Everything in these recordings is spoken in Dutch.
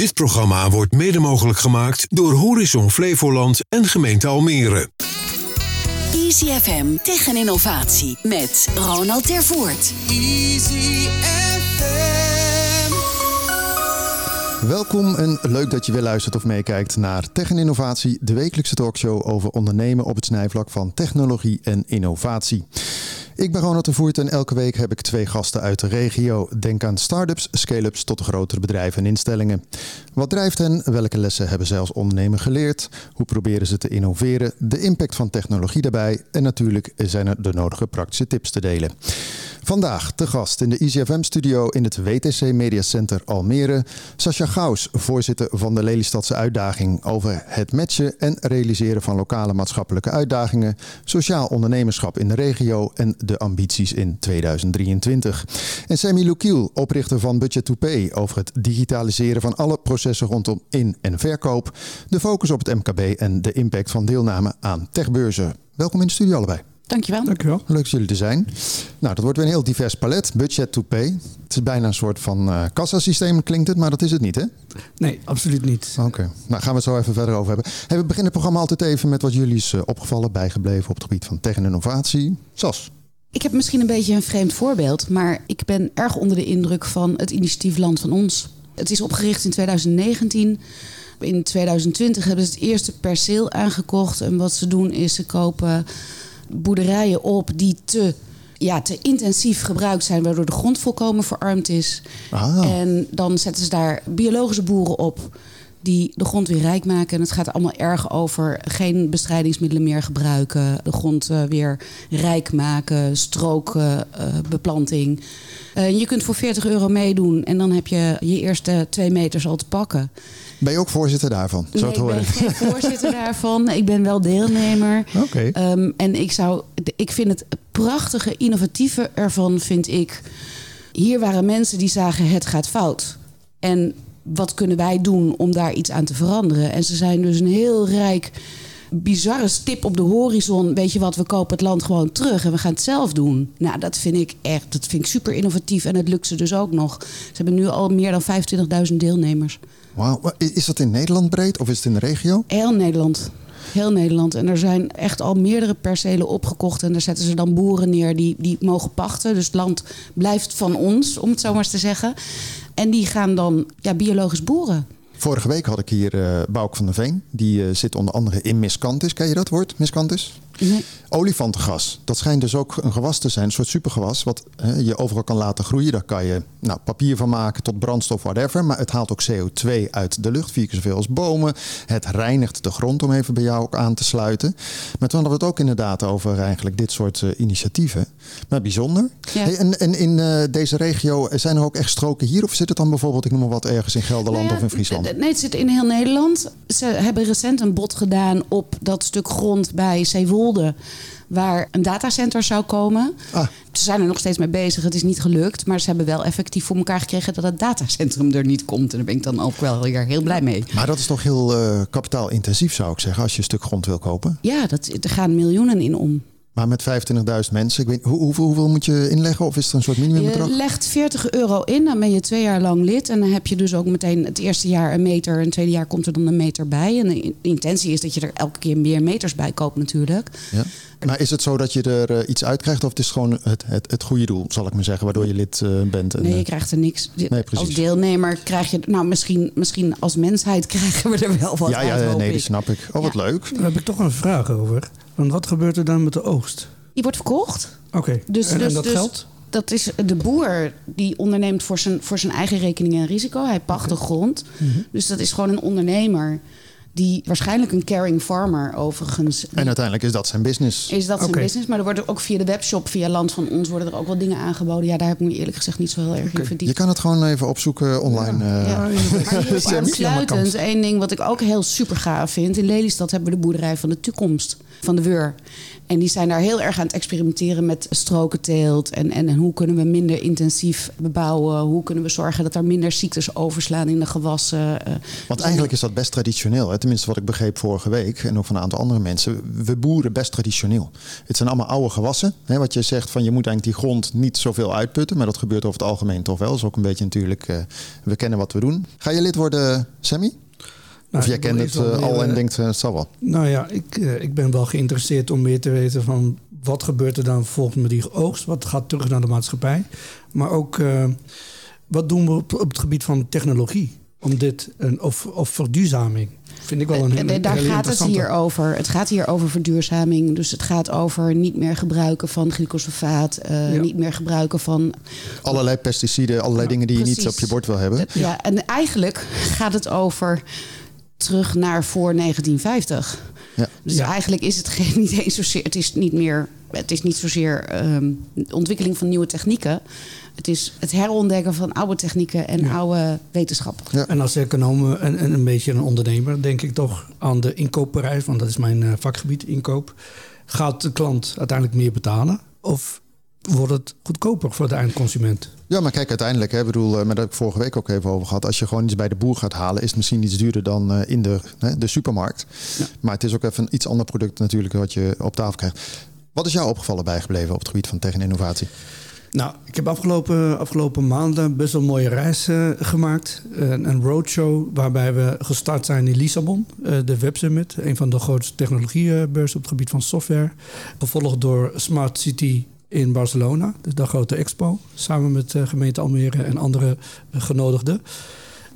Dit programma wordt mede mogelijk gemaakt door Horizon Flevoland en gemeente Almere. Easy FM tegen innovatie met Ronald Tervoort. Easy FM. Welkom en leuk dat je weer luistert of meekijkt naar Tech en Innovatie, de wekelijkse talkshow over ondernemen op het snijvlak van technologie en innovatie. Ik ben Ronald de Voert en elke week heb ik twee gasten uit de regio. Denk aan start-ups, scale-ups tot grotere bedrijven en instellingen. Wat drijft hen? Welke lessen hebben zij als ondernemer geleerd? Hoe proberen ze te innoveren? De impact van technologie daarbij. En natuurlijk zijn er de nodige praktische tips te delen. Vandaag te gast in de ICFM-studio in het WTC Media Center Almere. Sascha Gauws, voorzitter van de Lelystadse Uitdaging over het matchen en realiseren van lokale maatschappelijke uitdagingen, sociaal ondernemerschap in de regio en de ambities in 2023. En Sammy Lukiel, oprichter van Budget to Pay, over het digitaliseren van alle processen rondom in- en verkoop, de focus op het MKB en de impact van deelname aan techbeurzen. Welkom in de studio allebei. Dankjewel. Dankjewel. Leuk dat jullie er zijn. Nou, dat wordt weer een heel divers palet. Budget to pay. Het is bijna een soort van uh, kassasysteem klinkt het, maar dat is het niet, hè? Nee, absoluut niet. Oké, okay. nou gaan we het zo even verder over hebben. Hey, we beginnen het programma altijd even met wat jullie is uh, opgevallen, bijgebleven op het gebied van tech en innovatie. Sas. Ik heb misschien een beetje een vreemd voorbeeld, maar ik ben erg onder de indruk van het initiatief Land van Ons. Het is opgericht in 2019. In 2020 hebben ze het eerste perceel aangekocht. En wat ze doen is ze kopen boerderijen op die te, ja, te intensief gebruikt zijn, waardoor de grond volkomen verarmd is. Ah. En dan zetten ze daar biologische boeren op die de grond weer rijk maken. En het gaat allemaal erg over geen bestrijdingsmiddelen meer gebruiken, de grond uh, weer rijk maken, strookbeplanting. Uh, uh, je kunt voor 40 euro meedoen en dan heb je je eerste twee meters al te pakken. Ben je ook voorzitter daarvan? Zo nee, te horen. ik ben geen voorzitter daarvan. Ik ben wel deelnemer. Oké. Okay. Um, en ik, zou, ik vind het prachtige, innovatieve ervan, vind ik... Hier waren mensen die zagen het gaat fout. En wat kunnen wij doen om daar iets aan te veranderen? En ze zijn dus een heel rijk, bizarre stip op de horizon. Weet je wat, we kopen het land gewoon terug en we gaan het zelf doen. Nou, dat vind ik echt, dat vind ik super innovatief. En het lukt ze dus ook nog. Ze hebben nu al meer dan 25.000 deelnemers. Wauw, is dat in Nederland breed of is het in de regio? Heel Nederland. Heel Nederland. En er zijn echt al meerdere percelen opgekocht. En daar zetten ze dan boeren neer die, die mogen pachten. Dus het land blijft van ons, om het zo maar eens te zeggen. En die gaan dan ja, biologisch boeren. Vorige week had ik hier uh, Bouk van der Veen. Die uh, zit onder andere in miscanthus. Ken je dat woord, miscanthus? Nee. Olifantengas. Dat schijnt dus ook een gewas te zijn, een soort supergewas, wat hè, je overal kan laten groeien. Daar kan je nou, papier van maken tot brandstof, whatever. Maar het haalt ook CO2 uit de lucht, vier keer zoveel als bomen. Het reinigt de grond, om even bij jou ook aan te sluiten. Maar toen hadden we het ook inderdaad over eigenlijk dit soort uh, initiatieven. Maar bijzonder. Ja. Hey, en, en in uh, deze regio, zijn er ook echt stroken hier? Of zit het dan bijvoorbeeld, ik noem maar wat, ergens in Gelderland Nou ja, of in Friesland? Nee, het zit in heel Nederland. Ze hebben recent een bod gedaan op dat stuk grond bij Waar een datacenter zou komen. Ah. Ze zijn er nog steeds mee bezig. Het is niet gelukt. Maar ze hebben wel effectief voor elkaar gekregen dat het datacentrum er niet komt. En daar ben ik dan ook wel heel blij mee. Maar dat is toch heel uh, kapitaalintensief, zou ik zeggen, als je een stuk grond wil kopen? Ja, dat, er gaan miljoenen in om. Maar met 25.000 mensen, ik weet, hoe, hoeveel, hoeveel moet je inleggen? Of is het een soort minimumbedrag? Je legt 40 euro in, dan ben je twee jaar lang lid. En dan heb je dus ook meteen het eerste jaar een meter. En het tweede jaar komt er dan een meter bij. En de intentie is dat je er elke keer meer meters bij koopt natuurlijk. Ja. Maar is het zo dat je er uh, iets uit krijgt? Of het is gewoon het, het, het goede doel, zal ik maar zeggen, waardoor je lid uh, bent? En, nee, je krijgt er niks. Nee, als deelnemer krijg je... Nou, misschien, misschien als mensheid krijgen we er wel wat ja, uit, Ja, nee, ik. dat snap ik. Oh, wat Ja. leuk. Daar heb ik toch een vraag over. Want wat gebeurt er dan met de oogst? Die wordt verkocht. Oké, Dus, en, dus, en dat dus geld? Dat is de boer die onderneemt voor zijn, voor zijn eigen rekening en risico. Hij pacht de grond. Mhm. Dus dat is gewoon een ondernemer die waarschijnlijk een caring farmer overigens. En uiteindelijk is dat zijn business. is dat zijn business, maar er worden ook via de webshop, via Land van Ons, worden er ook wel dingen aangeboden. Ja, daar heb ik me eerlijk gezegd niet zo heel erg in Je verdiept. kan het gewoon even opzoeken online. eh. Ja. Maar hier Sammy? aansluitend, één ding wat ik ook heel super gaaf vind. In Lelystad hebben we de boerderij van de toekomst, van de Weur. En die zijn daar heel erg aan het experimenteren met strokenteelt. En, en, en hoe kunnen we minder intensief bebouwen? Hoe kunnen we zorgen dat er minder ziektes overslaan in de gewassen? eh. Want eigenlijk is dat best traditioneel. Hè? tenminste wat ik begreep vorige week en ook van een aantal andere mensen, we boeren best traditioneel. Het zijn allemaal oude gewassen. Hè, wat je zegt van je moet eigenlijk die grond niet zoveel uitputten, maar dat gebeurt over het algemeen toch wel. Dat is ook een beetje natuurlijk, uh, we kennen wat we doen. Ga je lid worden, Sammy? Nou, of jij kent het uh, al en denkt, uh, het zal wel. Nou ja, ik, ik ben wel geïnteresseerd om meer te weten van wat gebeurt er dan volgens met die oogst? Wat gaat terug naar de maatschappij? Maar ook wat doen we op, op het gebied van technologie? Om dit, een, of, of verduurzaming. Vind ik wel een hele, Daar gaat het hier over. Het gaat hier over verduurzaming. Dus het gaat over niet meer gebruiken van glycosafaat. Uh, ja. Niet meer gebruiken van... Allerlei pesticiden, allerlei ja, dingen die precies. je niet op je bord wil hebben. Ja, en eigenlijk gaat het over terug naar voor 1950. Ja. Dus ja. eigenlijk is het geen, niet eens zozeer. Het is niet meer. Het is niet zozeer um, ontwikkeling van nieuwe technieken. Het is het herontdekken van oude technieken en ja. oude wetenschappen. Ja. En als econoom en, en, een beetje een ondernemer, denk ik toch aan de inkoopprijs, want dat is mijn uh, vakgebied, inkoop. Gaat de klant uiteindelijk meer betalen? Of wordt het goedkoper voor de eindconsument? Ja, maar kijk, uiteindelijk, hè, bedoel, maar daar heb ik vorige week ook even over gehad. Als je gewoon iets bij de boer gaat halen, is het misschien iets duurder dan uh, in de, hè, de supermarkt. Ja. Maar het is ook even een iets ander product natuurlijk wat je op tafel krijgt. Wat is jou opgevallen bijgebleven op het gebied van tegen innovatie? Nou, ik heb afgelopen, afgelopen maanden best wel een mooie reis uh, gemaakt. Een, een, roadshow waarbij we gestart zijn in Lissabon, uh, de Web Summit, een van de grootste technologiebeurzen op het gebied van software. Gevolgd door Smart City in Barcelona, dus de grote expo, samen met de gemeente Almere en andere genodigden.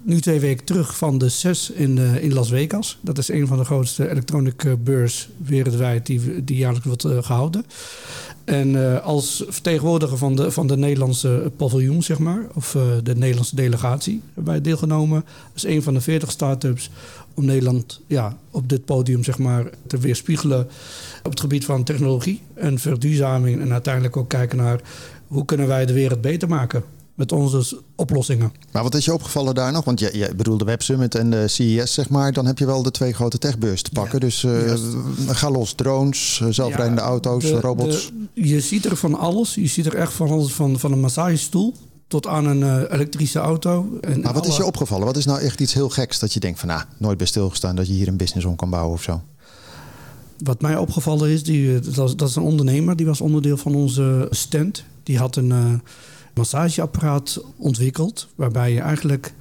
Nu twee weken terug van de CES in, uh, in Las Vegas. Dat is een van de grootste electronic beurs wereldwijd die, die jaarlijks wordt gehouden. En als vertegenwoordiger van de, van de Nederlandse paviljoen, zeg maar, of de Nederlandse delegatie, hebben wij deelgenomen. als een van de 40 start-ups om Nederland ja, op dit podium zeg maar, te weerspiegelen op het gebied van technologie en verduurzaming. En uiteindelijk ook kijken naar hoe kunnen wij de wereld beter maken met onze oplossingen. Maar wat is je opgevallen daar nog? Want je, je bedoelt de Web Summit en de CES, zeg maar. Dan heb je wel de twee grote techbeurs te pakken. Ja, dus uh, ga los, drones, zelfrijdende ja, auto's, de, robots. De, je ziet er van alles. Je ziet er echt van alles, van, van een massagestoel tot aan een uh, elektrische auto. En maar wat alle... is je opgevallen? Wat is nou echt iets heel geks dat je denkt van... nou, nooit bij stilgestaan dat je hier een business om kan bouwen of zo? Wat mij opgevallen is, die, dat, was, dat is een ondernemer. Die was onderdeel van onze stand. Die had een... Uh, massageapparaat ontwikkeld. Waarbij je eigenlijk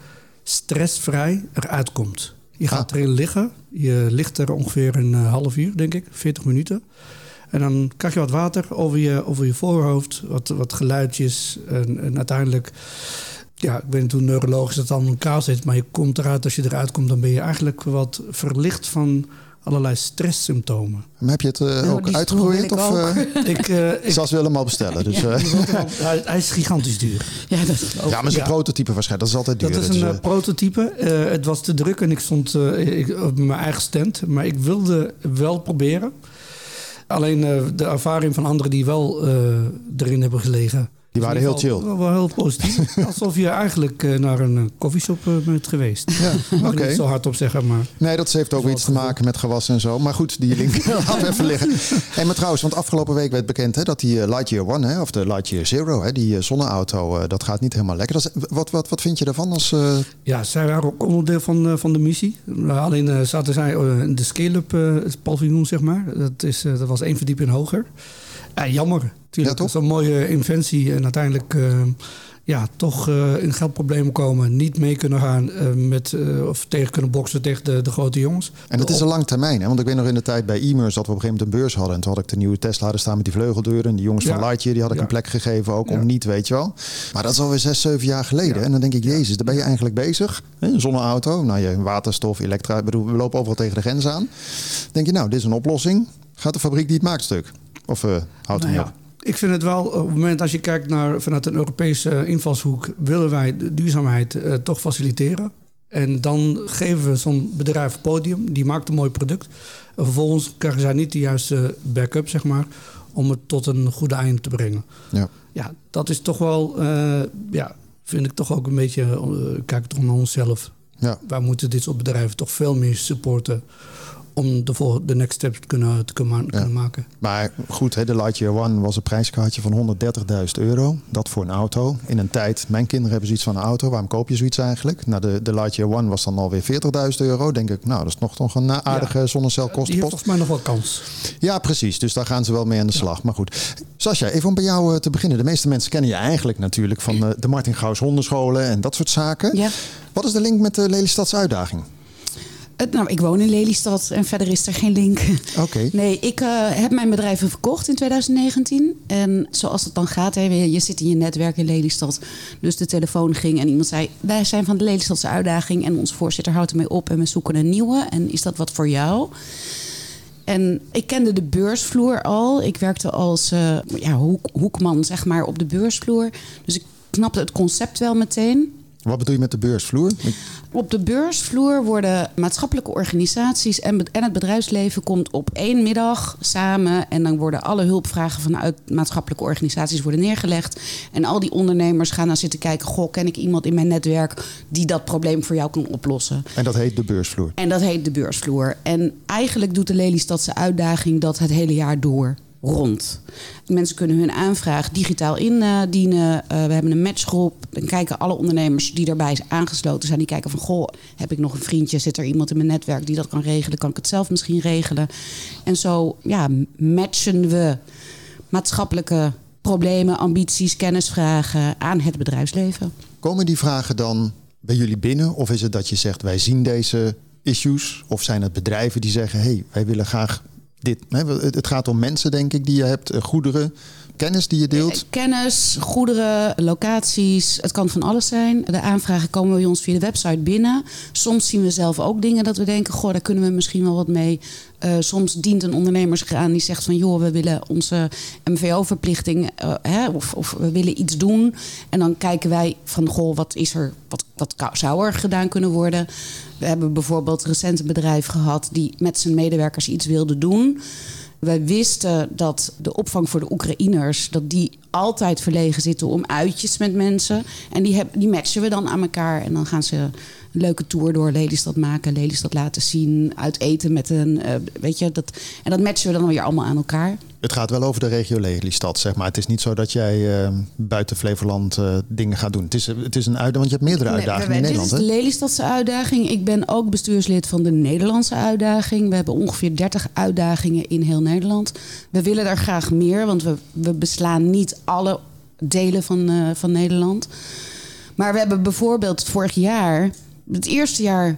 stressvrij eruit komt. Je gaat ah. erin liggen. Je ligt er ongeveer een half uur, denk ik, 40 minuten. En dan krijg je wat water over je, over je voorhoofd, wat, wat geluidjes. En, en uiteindelijk, ja, ik weet niet hoe neurologisch dat dan in elkaar zit, maar je komt eruit, als je eruit komt, dan ben je eigenlijk wat verlicht van allerlei stresssymptomen. Maar heb je het uh, ook uitgeprobeerd? Of, uh, ik, uh, ik zal ze allemaal bestellen. Dus, ja, hij, hij is gigantisch duur. Ja, dat is ook, ja maar zijn ja. prototype waarschijnlijk. Dat is altijd duur. Dat is een dus, prototype. het was te druk en ik stond ik, op mijn eigen stand. Maar ik wilde wel proberen. Alleen de ervaring van anderen die wel erin hebben gelegen die waren heel chill. Wel, wel heel positief. Alsof je eigenlijk uh, naar een koffieshop uh, bent geweest. Ja. Okay. niet zo hard op zeggen, maar... Nee, dat heeft ook iets te maken met gewassen en zo. Maar goed, die link laten even liggen. En maar trouwens, want afgelopen week werd bekend hè, dat die Lightyear One, hè, of de Lightyear Zero, hè, die zonneauto, dat gaat niet helemaal lekker. Dat is, wat, wat, wat vind je daarvan? Als, Ja, zij waren ook onderdeel van, van de missie. Alleen zaten zij in de scale-up paviljoen, zeg maar. Dat, is, dat was één verdieping hoger. Jammer Tuurlijk, ja, dat is een mooie inventie. En uiteindelijk uh, ja, toch uh, in geldproblemen komen. Niet mee kunnen gaan uh, met, of tegen kunnen boksen tegen de, de grote jongens. En dat is een lang termijn. Hè? Want ik weet nog in de tijd bij e-mers dat we op een gegeven moment een beurs hadden. En toen had ik de nieuwe Tesla er staan met die vleugeldeuren. En die jongens ja. van Lightyear die had ik ja. een plek gegeven. Ook om niet, weet je wel. Maar dat is alweer zes, zeven jaar geleden. En dan denk ik, jezus, daar ben je eigenlijk bezig. Een zonneauto, nou je waterstof, elektra. Ik bedoel, we lopen overal tegen de grens aan. denk je, nou, dit is een oplossing. Gaat de fabriek die het maakt stuk? Of houdt hij nou, op? Ik vind het wel, op het moment als je kijkt naar vanuit een Europese invalshoek, willen wij de duurzaamheid uh, toch faciliteren. En dan geven we zo'n bedrijf podium, die maakt een mooi product. En vervolgens krijgen zij niet de juiste backup, zeg maar, om het tot een goede einde te brengen. Ja, ja dat is toch wel, uh, ja, vind ik toch ook een beetje, uh, kijk toch naar onszelf. Ja. Wij moeten dit soort bedrijven toch veel meer supporten om de, volgende, de next step te kunnen, te kunnen, kunnen maken. Maar goed, hè, de Lightyear One was een prijskaartje van 130.000 euro. Dat voor een auto. In een tijd, mijn kinderen hebben zoiets van een auto. Waarom koop je zoiets eigenlijk? Nou, de, de Lightyear One was dan alweer 40.000 euro. Denk ik, nou, dat is nog, nog een aardige Ja. zonnecelkostenpost. Die heeft volgens mij nog wel kans. Ja, precies. Dus daar gaan ze wel mee aan de slag. Maar goed. Sascha, even om bij jou eh, te beginnen. De meeste mensen kennen je eigenlijk natuurlijk van eh, de Martin Gauws hondenscholen en dat soort zaken. Ja. Wat is de link met de Lelystadse uitdaging? Het- nou, ik woon in Lelystad en verder is er geen link. Oké. Nee, ik eh, heb mijn bedrijven verkocht in 2019. En zoals het dan gaat, hè, je zit in je netwerk in Lelystad. Dus de telefoon ging en iemand zei... wij zijn van de Lelystadse uitdaging... en onze voorzitter houdt ermee op en we zoeken een nieuwe. En is dat wat voor jou? En ik kende de beursvloer al. Ik werkte als eh, ja, hoek, hoekman zeg maar, op de beursvloer. Dus ik snapte het concept wel meteen. Wat bedoel je met de beursvloer? Op de beursvloer worden maatschappelijke organisaties en, en het bedrijfsleven komt op één middag samen. En dan worden alle hulpvragen vanuit maatschappelijke organisaties worden neergelegd. En al die ondernemers gaan dan zitten kijken: goh, ken ik iemand in mijn netwerk die dat probleem voor jou kan oplossen? En dat heet de beursvloer. En dat heet de beursvloer. En eigenlijk doet de Lelystadse uitdaging dat het hele jaar door rond. Mensen kunnen hun aanvraag digitaal indienen. Eh, we hebben een matchgroep. Dan kijken alle ondernemers die daarbij aangesloten zijn. Die kijken van, goh, heb ik nog een vriendje? Zit er iemand in mijn netwerk die dat kan regelen? Kan ik het zelf misschien regelen? En zo ja, matchen we maatschappelijke problemen, ambities, kennisvragen aan het bedrijfsleven. Komen die vragen dan bij jullie binnen? Of is het dat je zegt, wij zien deze issues? Of zijn het bedrijven die zeggen, hey, wij willen graag dit. Het gaat om mensen, denk ik, die je hebt, eh, goederen, kennis die je deelt. Kennis, goederen, locaties. Het kan van alles zijn. De aanvragen komen bij ons via de website binnen. Soms zien we zelf ook dingen dat we denken: goh, daar kunnen we misschien wel wat mee. Eh, soms dient een ondernemer zich aan die zegt van joh, we willen onze MVO-verplichting eh, of, of we willen iets doen. En dan kijken wij van goh, wat is er, wat, wat zou er gedaan kunnen worden? We hebben bijvoorbeeld recent een bedrijf gehad die met zijn medewerkers iets wilde doen. Wij wisten dat de opvang voor de Oekraïners... dat die altijd verlegen zitten om uitjes met mensen. En die, heb, die matchen we dan aan elkaar. En dan gaan ze een leuke tour door Lelystad maken. Lelystad laten zien. Uit eten met een... eh, weet je, dat, en dat matchen we dan weer allemaal aan elkaar. Het gaat wel over de regio Lelystad, zeg maar. Het is niet zo dat jij eh, buiten Flevoland eh, dingen gaat doen. Het is, het is een uitdaging, want je hebt meerdere uitdagingen in dit Nederland. is de? Lelystadse uitdaging. Ik ben ook bestuurslid van de Nederlandse uitdaging. We hebben ongeveer 30 uitdagingen in heel Nederland. We willen er graag meer, want we, we beslaan niet alle delen van, eh, van Nederland. Maar we hebben bijvoorbeeld vorig jaar, het eerste jaar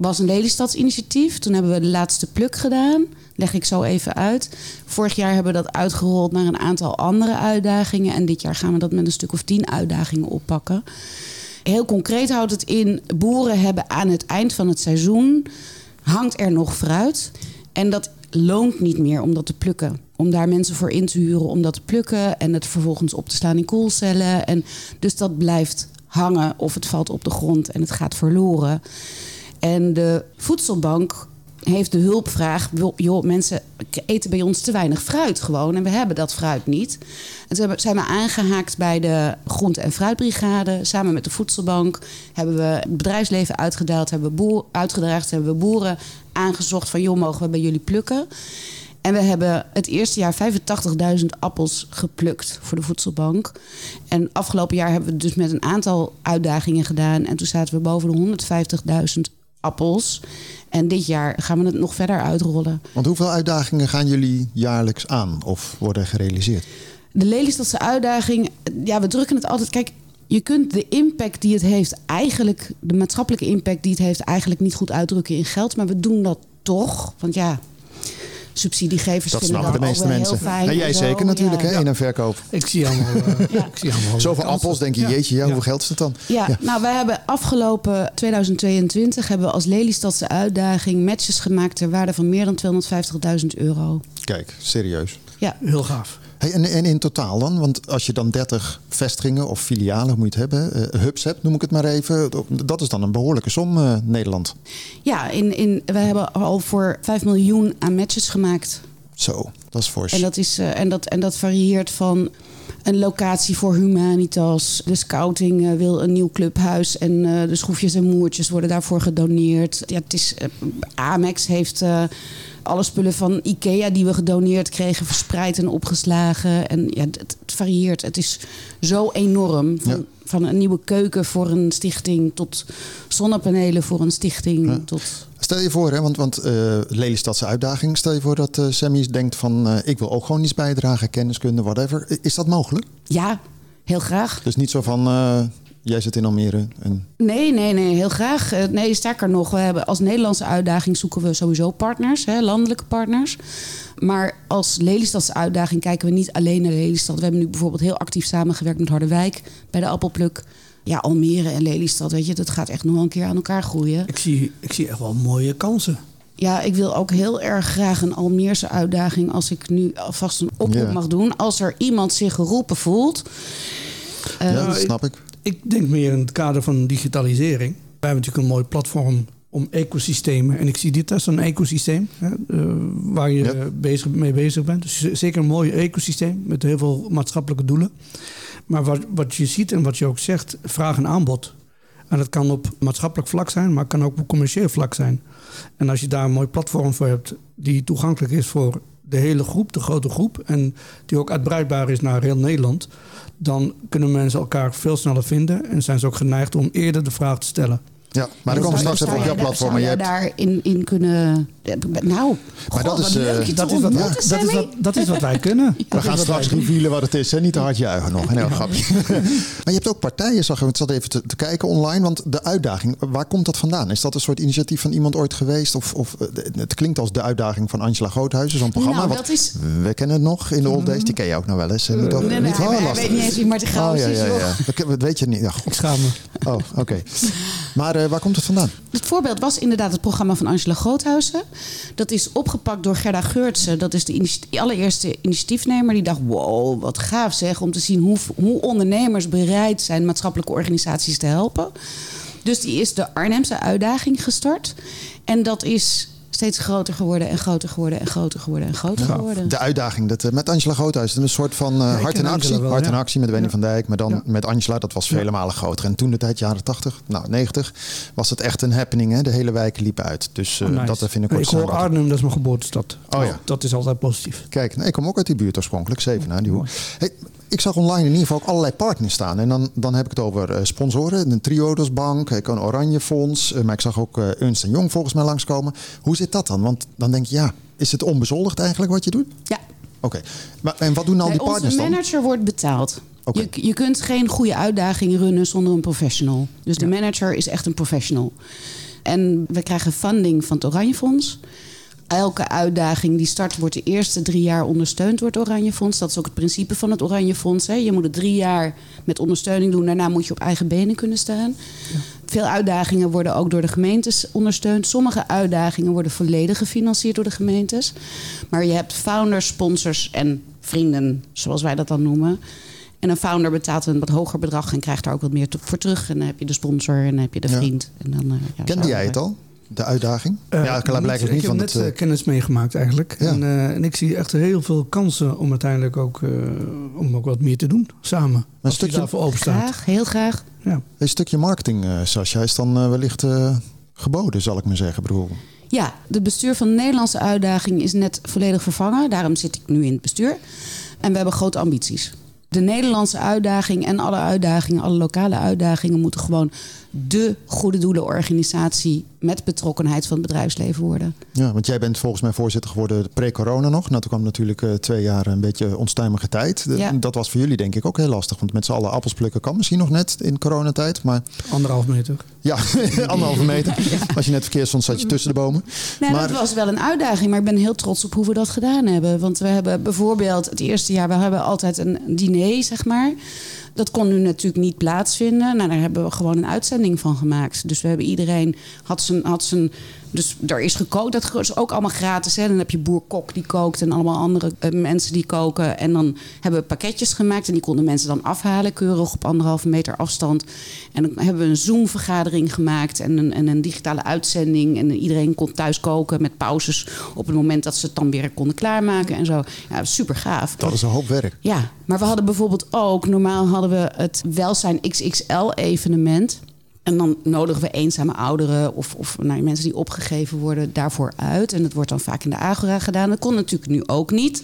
was een Lelystadsinitiatief. Toen hebben we de laatste pluk gedaan. Leg ik zo even uit. Vorig jaar hebben we dat uitgerold naar een aantal andere uitdagingen. En dit jaar gaan we dat met een stuk of tien uitdagingen oppakken. Heel concreet houdt het in: boeren hebben aan het eind van het seizoen hangt er nog fruit. En dat loont niet meer om dat te plukken. Om daar mensen voor in te huren om dat te plukken en het vervolgens op te slaan in koelcellen. En dus dat blijft hangen of het valt op de grond en het gaat verloren. En de voedselbank heeft de hulpvraag: joh, mensen eten bij ons te weinig fruit gewoon en we hebben dat fruit niet. En toen zijn we aangehaakt bij de groente- en fruitbrigade. Samen met de voedselbank hebben we het bedrijfsleven uitgedaald, hebben we boer, uitgedraagd, hebben we boeren aangezocht van joh, mogen we bij jullie plukken? En we hebben het eerste jaar 85.000 appels geplukt voor de voedselbank. En afgelopen jaar hebben we het dus met een aantal uitdagingen gedaan. En toen zaten we boven de 150.000 appels. En dit jaar gaan we het nog verder uitrollen. Want hoeveel uitdagingen gaan jullie jaarlijks aan of worden gerealiseerd? De Lelystadse uitdaging, ja, we drukken het altijd. Kijk, je kunt de impact die het heeft, eigenlijk, de maatschappelijke impact die het heeft, eigenlijk niet goed uitdrukken in geld. Maar we doen dat toch. Want ja, subsidiegevers Dat vinden snappen dat de meeste wel mensen. heel fijn. Nou, jij zo. zeker natuurlijk, Ja. hè, in een verkoop. Ik zie allemaal. eh, Ja. ik zie allemaal Zoveel kansen. appels, denk je, jeetje, ja, Ja. hoeveel geld is het dan? Ja, nou wij hebben afgelopen 2022 hebben we als Lelystadse uitdaging matches gemaakt ter waarde van meer dan 250.000 euro. Kijk, serieus. Ja, Heel gaaf. Hey, en, en in totaal dan? Want als je dan 30 vestigingen of filialen, moet je het hebben, eh, hubs hebt, noem ik het maar even. Dat is dan een behoorlijke som, eh, Nederland. ja in, in, wij hebben al voor 5 miljoen aan matches gemaakt. Zo, dat is fors. En dat, is, eh, en, dat, en dat varieert van een locatie voor Humanitas. De scouting wil een nieuw clubhuis en de schroefjes en moertjes worden daarvoor gedoneerd. Ja, het is, Amex heeft alle spullen van Ikea die we gedoneerd kregen verspreid en opgeslagen. En ja, het, het varieert. Het is zo enorm. Van, Ja. van een nieuwe keuken voor een stichting tot zonnepanelen voor een stichting. Ja. Tot, Stel je voor, hè, want, want eh Lelystadse uitdaging. Stel je voor dat eh Sammy denkt van eh, ik wil ook gewoon iets bijdragen, kenniskunde, whatever. Is dat mogelijk? ja, heel graag. Dus niet zo van jij zit in Almere en Nee, nee, nee, heel graag. Eh, Nee, sterker nog, we hebben als Nederlandse uitdaging zoeken we sowieso partners, hè, landelijke partners. Maar als Lelystadse uitdaging kijken we niet alleen naar Lelystad. We hebben nu bijvoorbeeld heel actief samengewerkt met Harderwijk bij de Appelpluk. Ja, Almere en Lelystad, weet je, dat gaat echt nog wel een keer aan elkaar groeien. Ik zie, ik zie echt wel mooie kansen. Ja, ik wil ook heel erg graag een Almeerse uitdaging als ik nu alvast een oproep mag doen. Als er iemand zich geroepen voelt. Eh, ja, dat ik- snap ik. Ik denk meer in het kader van digitalisering. Wij hebben natuurlijk een mooi platform om ecosystemen. En ik zie dit als een ecosysteem hè, eh, waar je Ja. bezig, mee bezig bent. Dus zeker een mooi ecosysteem met heel veel maatschappelijke doelen. Maar wat, wat je ziet en wat je ook zegt, vraag en aanbod. En dat kan op maatschappelijk vlak zijn, maar het kan ook op commercieel vlak zijn. En als je daar een mooi platform voor hebt die toegankelijk is voor de hele groep, de grote groep, en die ook uitbreidbaar is naar heel Nederland, dan kunnen mensen elkaar veel sneller vinden en zijn ze ook geneigd om eerder de vraag te stellen. Ja, maar dan komen we Zou- straks even op jouw platform. Zou je hebt, daarin in kunnen... Nou, Maar dat is, eh, Dat is, wat, ontmoeten, dat, is Sammy. wat, dat is wat wij kunnen. we gaan straks revealen wat het is. Hè? Niet te hard juichen nog. Nee, grapje. maar je hebt ook partijen, zag ik. Ik zat even te, te kijken online. Want de uitdaging, waar komt dat vandaan? Is dat een soort initiatief van iemand ooit geweest? Of, of eh, het klinkt als de uitdaging van Angela Groothuizen, zo'n programma. Nou, wat- dat is- We kennen het nog in de old days. Die ken je ook nog wel eens. hè? Niet Nee, nee, niet oh, lastig. weet niet eens wie Martin Oh, Gauws ja, is, ja, joh. ja. Dat, weet je niet. Ja, Ik schaam me. Oh, oké. Maar eh, waar komt het vandaan? Het voorbeeld was inderdaad het programma van Angela Groothuizen. Dat is opgepakt door Gerda Geurtsen. Dat is de allereerste initiatiefnemer. Die dacht, wow, wat gaaf zeg. Om te zien hoe, hoe ondernemers bereid zijn maatschappelijke organisaties te helpen. Dus die is de Arnhemse uitdaging gestart. En dat is steeds groter geworden en groter geworden en groter geworden en groter geworden. De uitdaging dat, eh, met Angela Groothuizen. Een soort van ik hart in actie. Wel, hart in actie met Wendy Ja. van Dijk. Maar dan Ja. met Angela, dat was vele malen groter. En toen de tijd, jaren 80, nou 90, was het echt een happening. Hè? De hele wijk liep uit. Dus eh, Oh, nice. dat vind ik ik ook hoor samenvatten. Arnhem, dat is mijn geboortestad. Oh ja. Dat is altijd positief. Kijk, nou, ik kom ook uit die buurt oorspronkelijk, Zevenaar. Die hoek. Hey, ik zag online in ieder geval ook allerlei partners staan. En dan, dan heb ik het over eh, sponsoren. Een Triodos Bank, ik een Oranje Fonds. eh, maar ik zag ook eh Ernst Jong volgens mij langskomen. Hoe zit dat dan? Want dan denk je, ja, is het onbezoldigd eigenlijk wat je doet? Ja. Oké. Maar En wat doen al die partners onze dan? manager wordt betaald. Je, je kunt geen goede uitdaging runnen zonder een professional. Dus de manager is echt een professional. En we krijgen funding van het Oranje Fonds. Elke uitdaging die start wordt de eerste drie jaar ondersteund door het Oranje Fonds. Dat is ook het principe van het Oranje Fonds. Hè. Je moet het drie jaar met ondersteuning doen. Daarna moet je op eigen benen kunnen staan. Veel uitdagingen worden ook door de gemeentes ondersteund. Sommige uitdagingen worden volledig gefinancierd door de gemeentes. Maar je hebt founders, sponsors en vrienden, zoals wij dat dan noemen. En een founder betaalt een wat hoger bedrag en krijgt daar ook wat meer voor terug. En dan heb je de sponsor en dan heb je de Ja. vriend. En dan, eh, ja, Kende jij het al? De uitdaging? Eh, ja, blijkbaar niet. Ik heb van net het, eh, eh, kennis meegemaakt eigenlijk. Ja. En, eh, en ik zie echt heel veel kansen om uiteindelijk ook, eh, om ook wat meer te doen samen. Als stukje- je daarvoor open staat. Graag, heel graag. Ja. Een stukje marketing, eh Sascha, is dan wellicht eh, geboden, zal ik maar zeggen. Bedoel, Ja, het bestuur van de Nederlandse uitdaging is net volledig vervangen. Daarom zit ik nu in het bestuur. En we hebben grote ambities. De Nederlandse uitdaging en alle uitdagingen, alle lokale uitdagingen, moeten gewoon de goede doelenorganisatie met betrokkenheid van het bedrijfsleven worden. Ja, want jij bent volgens mij voorzitter geworden pre-corona nog. Nou, toen kwam natuurlijk eh, twee jaar een beetje onstuimige tijd. De- Ja. Dat was voor jullie denk ik ook heel lastig. Want met z'n allen appels plukken kan misschien nog net in coronatijd. Maar Anderhalf meter. ja, anderhalve meter. Als je net verkeerd stond, zat je tussen de bomen. Nou, maar dat was wel een uitdaging, maar ik ben heel trots op hoe we dat gedaan hebben. Want we hebben bijvoorbeeld het eerste jaar, we hebben altijd een diner, zeg maar. Dat kon nu natuurlijk niet plaatsvinden. Nou, daar hebben we gewoon een uitzending van gemaakt. Dus we hebben iedereen had zijn, had zijn Dus er is gekookt. Dat is ook allemaal gratis. Hè. Dan heb je boer Kok die kookt en allemaal andere eh, mensen die koken. En dan hebben we pakketjes gemaakt. En die konden mensen dan afhalen, keurig op anderhalve meter afstand. En dan hebben we een Zoom-vergadering gemaakt en een, en een digitale uitzending. En iedereen kon thuis koken met pauzes op het moment dat ze het dan weer konden klaarmaken en zo. Ja, super gaaf. Dat is een hoop werk. Ja, maar we hadden bijvoorbeeld ook, normaal hadden we het Welzijn XXL evenement. En dan nodigen we eenzame ouderen of, of nou, mensen die opgegeven worden daarvoor uit. En dat wordt dan vaak in de Agora gedaan. Dat kon natuurlijk nu ook niet.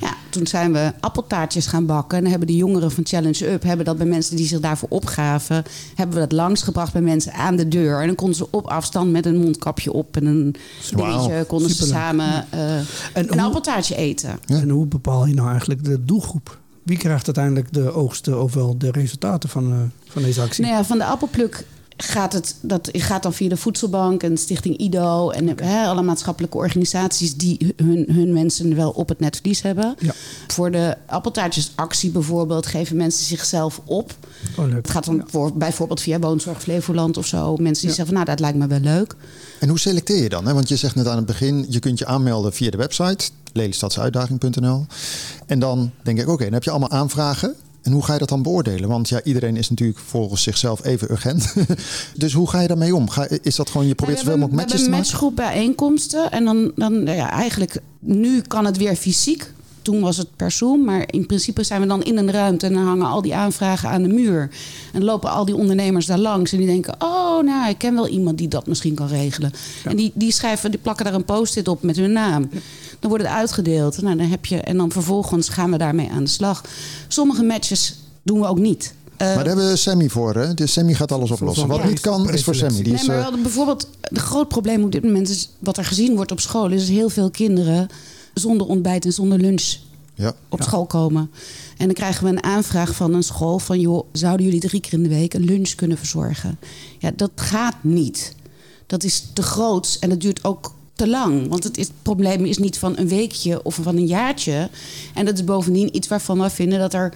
Ja, toen zijn we appeltaartjes gaan bakken. En hebben de jongeren van Challenge Up... hebben dat bij mensen die zich daarvoor opgaven... hebben we dat langsgebracht bij mensen aan de deur. En dan konden ze op afstand met een mondkapje op... en een dingetje konden ze samen uh, een hoe, appeltaartje eten. En hoe bepaal je nou eigenlijk de doelgroep? Wie krijgt uiteindelijk de oogsten of wel de resultaten van, uh, van deze actie? Nou ja, van de appelpluk gaat het dat gaat dan via de Voedselbank en Stichting IDO en hè, alle maatschappelijke organisaties die hun, hun mensen wel op het netvlies hebben. Ja. Voor de appeltaartjesactie bijvoorbeeld geven mensen zichzelf op. Oh, leuk. Het gaat dan voor, bijvoorbeeld via Woonzorg Flevoland of zo. Mensen die zeggen van nou dat lijkt me wel leuk. En hoe selecteer je dan? Hè? Want je zegt net aan het begin, je kunt je aanmelden via de website lelystadsuitdaging.nl. En dan denk ik, oké, dan heb je allemaal aanvragen. En hoe ga je dat dan beoordelen? Want ja, iedereen is natuurlijk volgens zichzelf even urgent. dus hoe ga je daarmee om? Ga, is dat gewoon, je probeert zoveel mogelijk matches te maken? We hebben een matchgroep bijeenkomsten. En dan, dan nou ja, eigenlijk, nu kan het weer fysiek. Toen was het per Zoom, maar in principe zijn we dan in een ruimte en dan hangen al die aanvragen aan de muur. En lopen al die ondernemers daar langs en die denken: Oh, nou, ik ken wel iemand die dat misschien kan regelen. En die, die schrijven, die plakken daar een post-it op met hun naam. Dan wordt het uitgedeeld. Nou, dan heb je, en dan vervolgens gaan we daarmee aan de slag. Sommige matches doen we ook niet. Uh, maar daar hebben we Sammy voor, hè? Dus Sammy gaat alles oplossen. Wat niet kan, is voor Sammy. Die nee, maar eh, bijvoorbeeld... Het groot probleem op dit moment is... wat er gezien wordt op school... is heel veel kinderen zonder ontbijt en zonder lunch ja. op school komen. En dan krijgen we een aanvraag van een school van... joh, zouden jullie drie keer in de week een lunch kunnen verzorgen? Ja, dat gaat niet. Dat is te groot en het duurt ook te lang. Want het, is, het, probleem is niet van een weekje of van een jaartje. En dat is bovendien iets waarvan we vinden dat er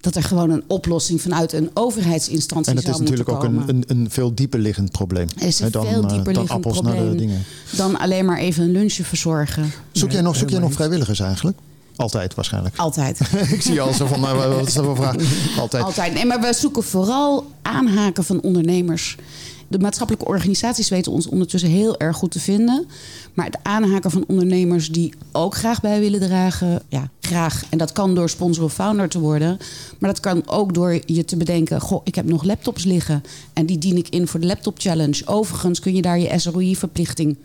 dat er gewoon een oplossing vanuit een overheidsinstantie zou moeten komen. En dat is natuurlijk ook een, een, een, veel dieper liggend probleem. Het is een dan, veel eh, dieper liggend probleem dan alleen maar even een lunchje verzorgen. Zoek jij nog, zoek jij nog vrijwilligers eigenlijk? Altijd waarschijnlijk. Altijd. ik zie al zo van, nou, wat is dat voor vraag? Altijd. Altijd. Nee, maar we zoeken vooral aanhaken van ondernemers de maatschappelijke organisaties weten ons ondertussen heel erg goed te vinden. Maar het aanhaken van ondernemers die ook graag bij willen dragen, ja, graag. En dat kan door sponsor of founder te worden. Maar dat kan ook door je te bedenken: goh, ik heb nog laptops liggen. En die dien ik in voor de Laptop Challenge. Overigens kun je daar je SROI-verplichting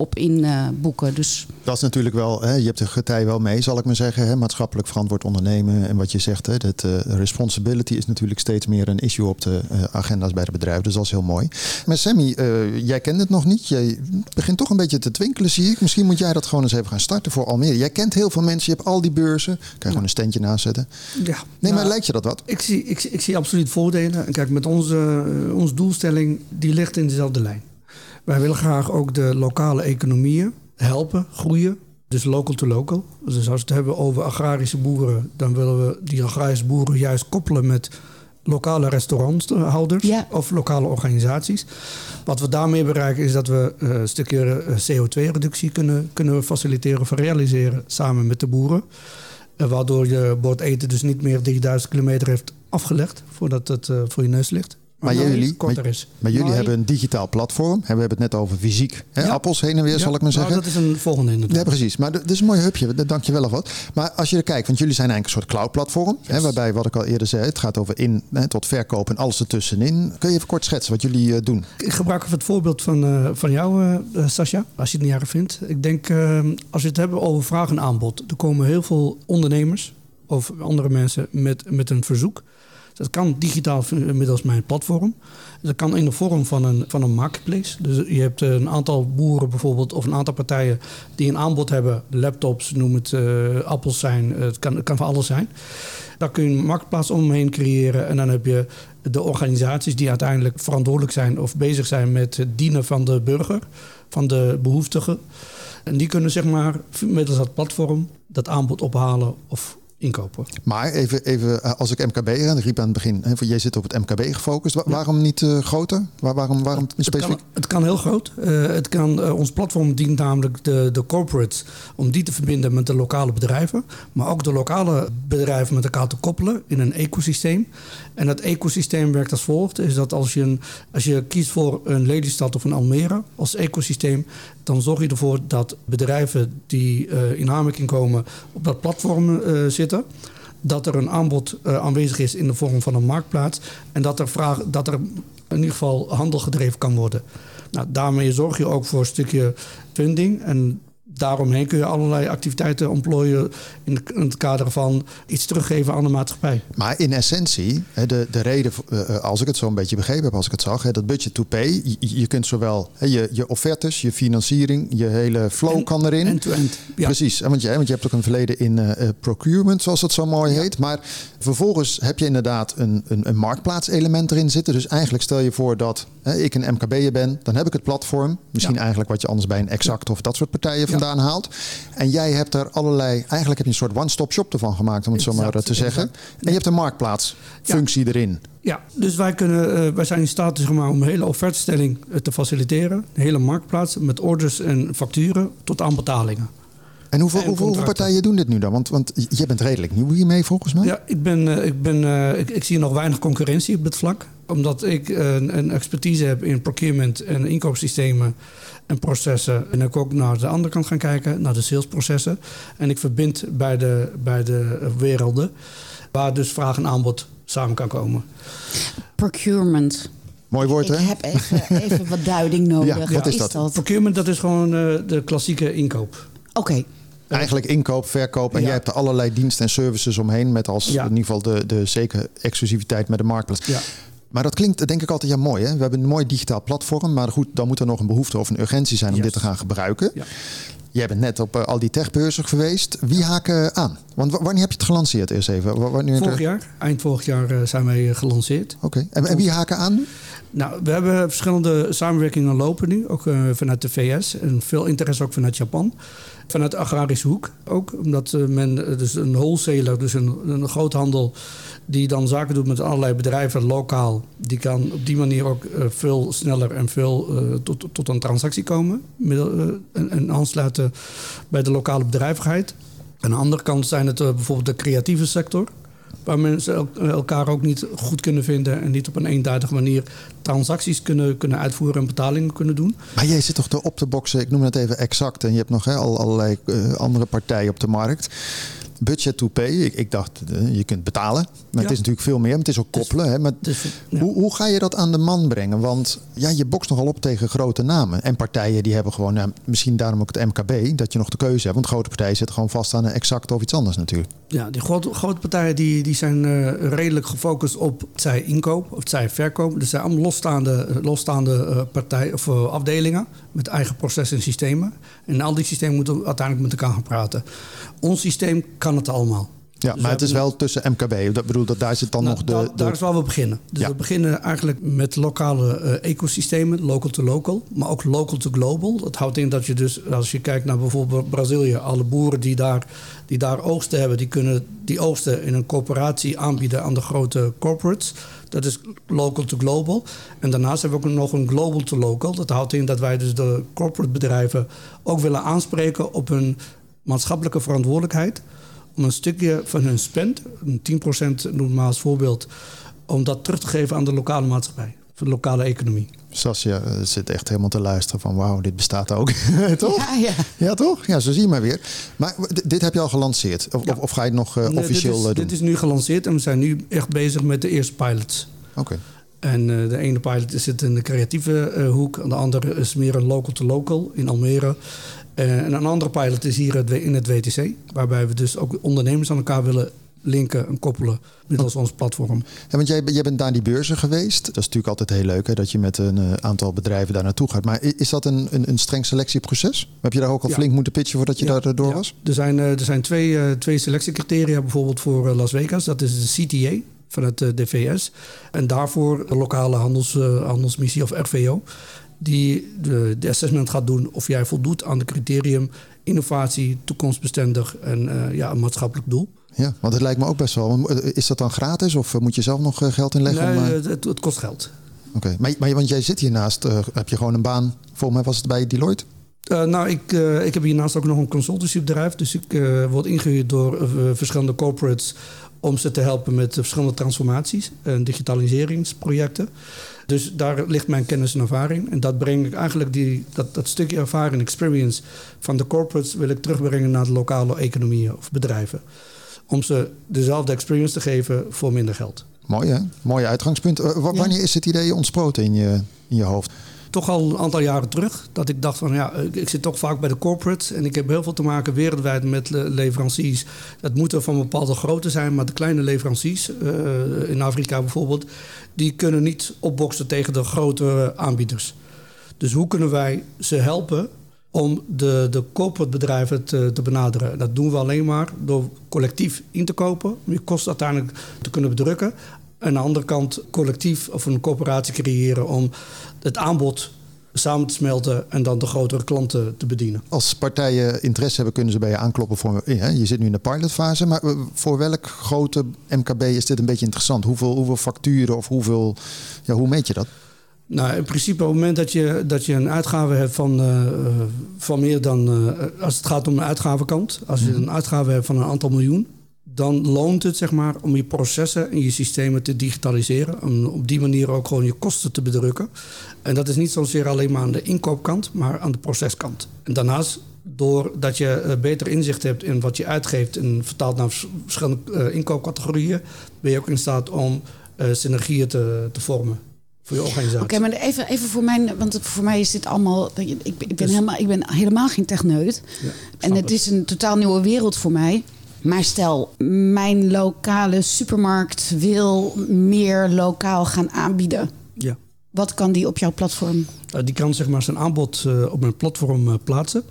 op in uh, boeken. Dus... Dat is natuurlijk wel, hè, je hebt de getij wel mee, zal ik maar zeggen. Hè, maatschappelijk verantwoord ondernemen. En wat je zegt, hè, dat uh, responsibility is natuurlijk steeds meer een issue op de uh, agenda's bij de bedrijven. Dus dat is heel mooi. Maar Sammy, jij kent het nog niet. Jij begint toch een beetje te twinkelen, zie ik. Misschien moet jij dat gewoon eens even gaan starten voor Almere. Jij kent heel veel mensen, je hebt al die beurzen. Kan je gewoon een standje naast zetten? Ja. Nee, maar nou, lijkt je dat wat? Ik zie, ik, ik zie absoluut voordelen. En kijk, met onze, onze doelstelling, die ligt in dezelfde lijn. Wij willen graag ook de lokale economieën helpen groeien. Dus local to local. Dus als we het hebben over agrarische boeren, dan willen we die agrarische boeren juist koppelen met lokale restauranthouders ja. of lokale organisaties. Wat we daarmee bereiken is dat we eh, een stukje eh, CO2-reductie kunnen, kunnen faciliteren of realiseren samen met de boeren. Eh, waardoor je bord eten dus niet meer 3000 kilometer heeft afgelegd voordat het voor je neus ligt. Maar, jullie, maar, is. maar jullie hebben een digitaal platform. We hebben het net over fysiek. Hè? Appels heen en weer, zal ik maar nou, zeggen. dat is een volgende inderdaad. Ja, precies. Maar dat is een mooi hupje. Dank je wel wat. Maar als je er kijkt, want jullie zijn eigenlijk een soort cloud-platform. Hè, waarbij, wat ik al eerder zei, het gaat over in hè, tot verkoop en alles ertussenin. Kun je even kort schetsen wat jullie uh, doen? Ik gebruik even het voorbeeld van, uh, van jou, uh, Sascha. Als je het niet erg vindt. Ik denk, als we het hebben over vraag en aanbod. Er komen heel veel ondernemers of andere mensen met, met een verzoek. Dat kan digitaal middels mijn platform. Dat kan in de vorm van een, van een marketplace. Dus je hebt een aantal boeren bijvoorbeeld, of een aantal partijen die een aanbod hebben. Laptops, noem het uh, appels zijn, het kan, het kan van alles zijn. Daar kun je een marktplaats omheen creëren. En dan heb je de organisaties die uiteindelijk verantwoordelijk zijn of bezig zijn met het dienen van de burger, van de behoeftigen. En die kunnen zeg maar middels dat platform dat aanbod ophalen of inkopen. Maar even, even eh, als ik MKB en ik riep aan het begin, hè, jij zit op het MKB gefocust. Wa- Waarom niet eh, groter? Waar, waarom waarom Het specifiek? kan, het kan heel groot. Eh, het kan, eh, ons platform dient namelijk de, de corporates om die te verbinden met de lokale bedrijven. Maar ook de lokale bedrijven met elkaar te koppelen in een ecosysteem. En dat ecosysteem werkt als volgt. Is dat als je, een, als je kiest voor een Lelystad of een Almere als ecosysteem. Dan zorg je ervoor dat bedrijven die eh, in aanmerking komen op dat platform eh, dat er een aanbod eh, aanwezig is in de vorm van een marktplaats. En dat er, vraag, dat er in ieder geval handel gedreven kan worden. Nou, daarmee zorg je ook voor een stukje funding. En daaromheen kun je allerlei activiteiten ontplooien in, de- in het kader van iets teruggeven aan de maatschappij. Maar in essentie, de, de reden, eh, eh, als ik het zo een beetje begrepen heb, als ik het zag, dat budget to pay, je, je kunt zowel je, je offertes, je financiering, je hele flow En- kan erin. End-to-end. Ja. Precies, want je, want je hebt ook een verleden in eh, procurement, zoals het zo mooi heet. Maar vervolgens heb je inderdaad een, een, een marktplaatselement erin zitten. Dus eigenlijk stel je voor dat ik een MKB'er ben, dan heb ik het platform. Misschien Ja. eigenlijk wat je anders bij een Exact of dat soort partijen Ja. Vandaan haalt. En jij hebt er allerlei, eigenlijk heb je een soort one-stop shop ervan gemaakt, om het zo maar Exact, te zeggen. exact. En je hebt een marktplaatsfunctie erin. Ja, dus wij, kunnen, eh, wij zijn in staat zeg maar, om een hele offertestelling eh, te faciliteren. Een hele marktplaats met orders en facturen tot aan betalingen. En hoeveel, En hoeveel, partijen doen dit nu dan? Want, want jij bent redelijk nieuw hiermee volgens mij. Ja, ik, ben, eh, ik, ben, eh, ik, ik zie nog weinig concurrentie op dit vlak. Omdat ik een, een expertise heb in procurement en inkoopsystemen en processen. En ik ook naar de andere kant gaan kijken, naar de salesprocessen. En ik verbind bij de, bij de werelden, waar dus vraag en aanbod samen kan komen. Procurement. Mooi woord Ik hè? heb even, even wat duiding nodig. Ja, wat is dat? Procurement, dat is gewoon eh, de klassieke inkoop. Oké, Eigenlijk inkoop, verkoop. En Ja. jij hebt er allerlei diensten en services omheen. Met als Ja. in ieder geval de, de zeker exclusiviteit met de marktplaats. Ja. Maar dat klinkt denk ik altijd ja mooi. Hè? We hebben een mooi digitaal platform. Maar goed, dan moet er nog een behoefte of een urgentie zijn om Yes. dit te gaan gebruiken. Ja. Jij bent net op eh, al die techbeurzen geweest. Wie haken aan? Want wanneer heb je het gelanceerd eerst even? W- Wanneer Vorig jaar, eind vorig jaar, eh, zijn wij eh, gelanceerd. Oké. En, en wie haken aan nu? Nou, we hebben verschillende samenwerkingen lopen nu, ook vanuit de VS en veel interesse ook vanuit Japan. Vanuit de agrarische hoek ook, omdat men, dus een wholesaler, dus een, een groothandel, die dan zaken doet met allerlei bedrijven lokaal, die kan op die manier ook eh, veel sneller en veel eh, tot, tot een transactie komen middel, eh, en, en aansluiten bij de lokale bedrijvigheid. Aan de andere kant zijn het bijvoorbeeld de creatieve sector. Waar mensen el- elkaar ook niet goed kunnen vinden en niet op een eenduidige manier transacties kunnen, kunnen uitvoeren en betalingen kunnen doen. Maar jij zit toch de op te boksen, ik noem het even exact. En je hebt nog al allerlei andere partijen op de markt. Budget to pay. Ik, ik dacht, eh, je kunt betalen. Maar het is natuurlijk veel meer. Maar het is ook koppelen. Hè, maar Dus, ja. hoe, hoe ga je dat aan de man brengen? Want ja, je bokst nogal op tegen grote namen. En partijen die hebben gewoon, nou, misschien daarom ook het MKB, dat je nog de keuze hebt. Want grote partijen zitten gewoon vast aan een exact of iets anders natuurlijk. Ja, die grote, grote partijen die, die zijn eh, redelijk gefocust op zij inkoop of zij verkoop. Dus zijn allemaal losstaande, losstaande eh, partijen of eh, afdelingen met eigen processen en systemen. En al die systemen moeten uiteindelijk met elkaar gaan praten. Ons systeem kan het allemaal. Ja, Dus maar het is wel tussen MKB. Dat bedoel, dat daar zit dan Nou, nog de. da- de- daar is waar we beginnen. Dus Ja. we beginnen eigenlijk met lokale eh, ecosystemen, local to local, maar ook local to global. Dat houdt in dat je dus, als je kijkt naar bijvoorbeeld Brazilië, alle boeren die daar, die daar oogsten hebben, die kunnen die oogsten in een coöperatie aanbieden aan de grote corporates. Dat is local to global. En daarnaast hebben we ook nog een global to local. Dat houdt in dat wij dus de corporate bedrijven ook willen aanspreken op hun maatschappelijke verantwoordelijkheid om een stukje van hun spend, een 10% noem maar als voorbeeld, om dat terug te geven aan de lokale maatschappij, voor de lokale economie. Sascha eh, zit echt helemaal te luisteren van wauw, dit bestaat ook. toch? Ja, ja. Ja, toch? Ja, zo zie je maar weer. Maar dit heb je al gelanceerd? Of, Ja. of, of ga je het nog eh, Nee, officieel dit is, eh, doen? dit is nu gelanceerd en we zijn nu echt bezig met de eerste pilots. Oké. En eh, de ene pilot zit in de creatieve hoek, en de andere is meer een local to local in Almere. Eh, en een andere pilot is hier in het WTC, waarbij we dus ook ondernemers aan elkaar willen linken en koppelen middels ons platform. Ja, want jij, jij bent naar die beurzen geweest. Dat is natuurlijk altijd heel leuk hè, dat je met een eh, aantal bedrijven daar naartoe gaat. Maar is dat een, een, een streng selectieproces? Heb je daar ook al Ja. flink moeten pitchen voordat je Ja, daar door ja. was? Er zijn, eh, er zijn twee, eh, twee selectiecriteria bijvoorbeeld voor eh, Las Vegas. Dat is de CTA vanuit eh, de VS. En daarvoor de lokale handels, eh, handelsmissie of RVO. Die de, de assessment gaat doen of jij voldoet aan de criterium innovatie, toekomstbestendig en eh, ja, een maatschappelijk doel. Ja, want het lijkt me ook best wel. Is dat dan gratis of moet je zelf nog geld inleggen? Nee, om, uh... het, het, kost geld. Oké, maar, maar want jij zit hiernaast, uh, heb je gewoon een baan, volgens mij was het bij Deloitte? Uh, nou, ik, uh, ik heb hiernaast ook nog een consultancybedrijf. Dus ik uh, word ingehuurd door verschillende corporates om ze te helpen met verschillende transformaties en digitaliseringsprojecten. Dus daar ligt mijn kennis en ervaring. En dat breng ik eigenlijk die, dat, dat stukje ervaring en experience van de corporates wil ik terugbrengen naar de lokale economieën of bedrijven. Om ze dezelfde experience te geven voor minder geld. Mooi hè? Mooie uitgangspunt. Uh, wanneer ja. is het idee ontsproten in je, in je hoofd? Toch al een aantal jaren terug. Dat ik dacht van ja, ik zit toch vaak bij de corporates. En ik heb heel veel te maken wereldwijd met leveranciers. Dat moeten van bepaalde grootte zijn. Maar de kleine leveranciers, uh, in Afrika bijvoorbeeld, die kunnen niet opboksen tegen de grote aanbieders. Dus hoe kunnen wij ze helpen om de, de corporate bedrijven te, te benaderen. Dat doen we alleen maar door collectief in te kopen, om je kosten uiteindelijk te kunnen bedrukken. Aan de andere kant collectief of een coöperatie creëren om het aanbod samen te smelten en dan de grotere klanten te bedienen. Als partijen interesse hebben, kunnen ze bij je aankloppen voor. Je zit nu in de pilotfase, maar voor welk grote MKB is dit een beetje interessant? Hoeveel, hoeveel facturen of hoeveel. Ja, hoe meet je dat? Nou, in principe op het moment dat je, dat je een uitgave hebt van, uh, van meer dan... Uh, als het gaat om de uitgavenkant. Als je een uitgave hebt van een aantal miljoen... dan loont het zeg maar om je processen en je systemen te digitaliseren. Om op die manier ook gewoon je kosten te bedrukken. En dat is niet zozeer alleen maar aan de inkoopkant, maar aan de proceskant. En daarnaast, doordat je beter inzicht hebt in wat je uitgeeft... en vertaalt naar verschillende inkoopcategorieën... ben je ook in staat om synergieën te, te vormen voor je organisatie. Oké, maar even, even voor mij, want voor mij is dit allemaal. Ik, ik, ben, dus, helemaal, ik ben helemaal geen techneut. Ja, en het, het is een totaal nieuwe wereld voor mij. Maar stel, mijn lokale supermarkt wil meer lokaal gaan aanbieden. Ja. Wat kan die op jouw platform? Uh, die kan zeg maar zijn aanbod uh, op mijn platform uh, plaatsen.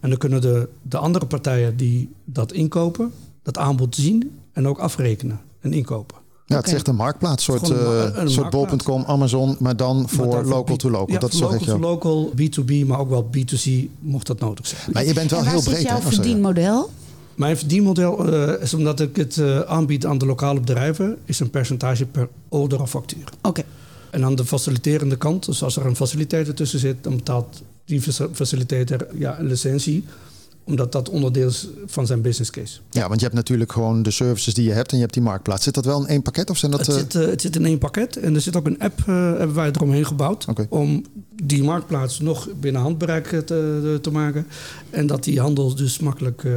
En dan kunnen de, de andere partijen die dat inkopen, dat aanbod zien en ook afrekenen en inkopen. Ja, het is echt een marktplaats, soort, een, een soort bol.com, Amazon, maar dan voor maar local to local. Ja, dat is local to local, B2B, maar ook wel B2C, mocht dat nodig zijn. Maar je bent wel en heel breed. Zit jouw hè? verdienmodel? Mijn verdienmodel uh, is omdat ik het uh, aanbied aan de lokale bedrijven, is een percentage per order of factuur. Oké. Okay. En aan de faciliterende kant, dus als er een facilitator tussen zit, dan betaalt die facilitator ja, een licentie omdat dat onderdeel is van zijn business case. Ja, want je hebt natuurlijk gewoon de services die je hebt en je hebt die marktplaats. Zit dat wel in één pakket of zijn dat... Het, zit, uh, het zit in één pakket en er zit ook een app, uh, hebben wij eromheen gebouwd. Okay. Om die marktplaats nog binnen handbereik te, te, maken. En dat die handel dus makkelijk uh,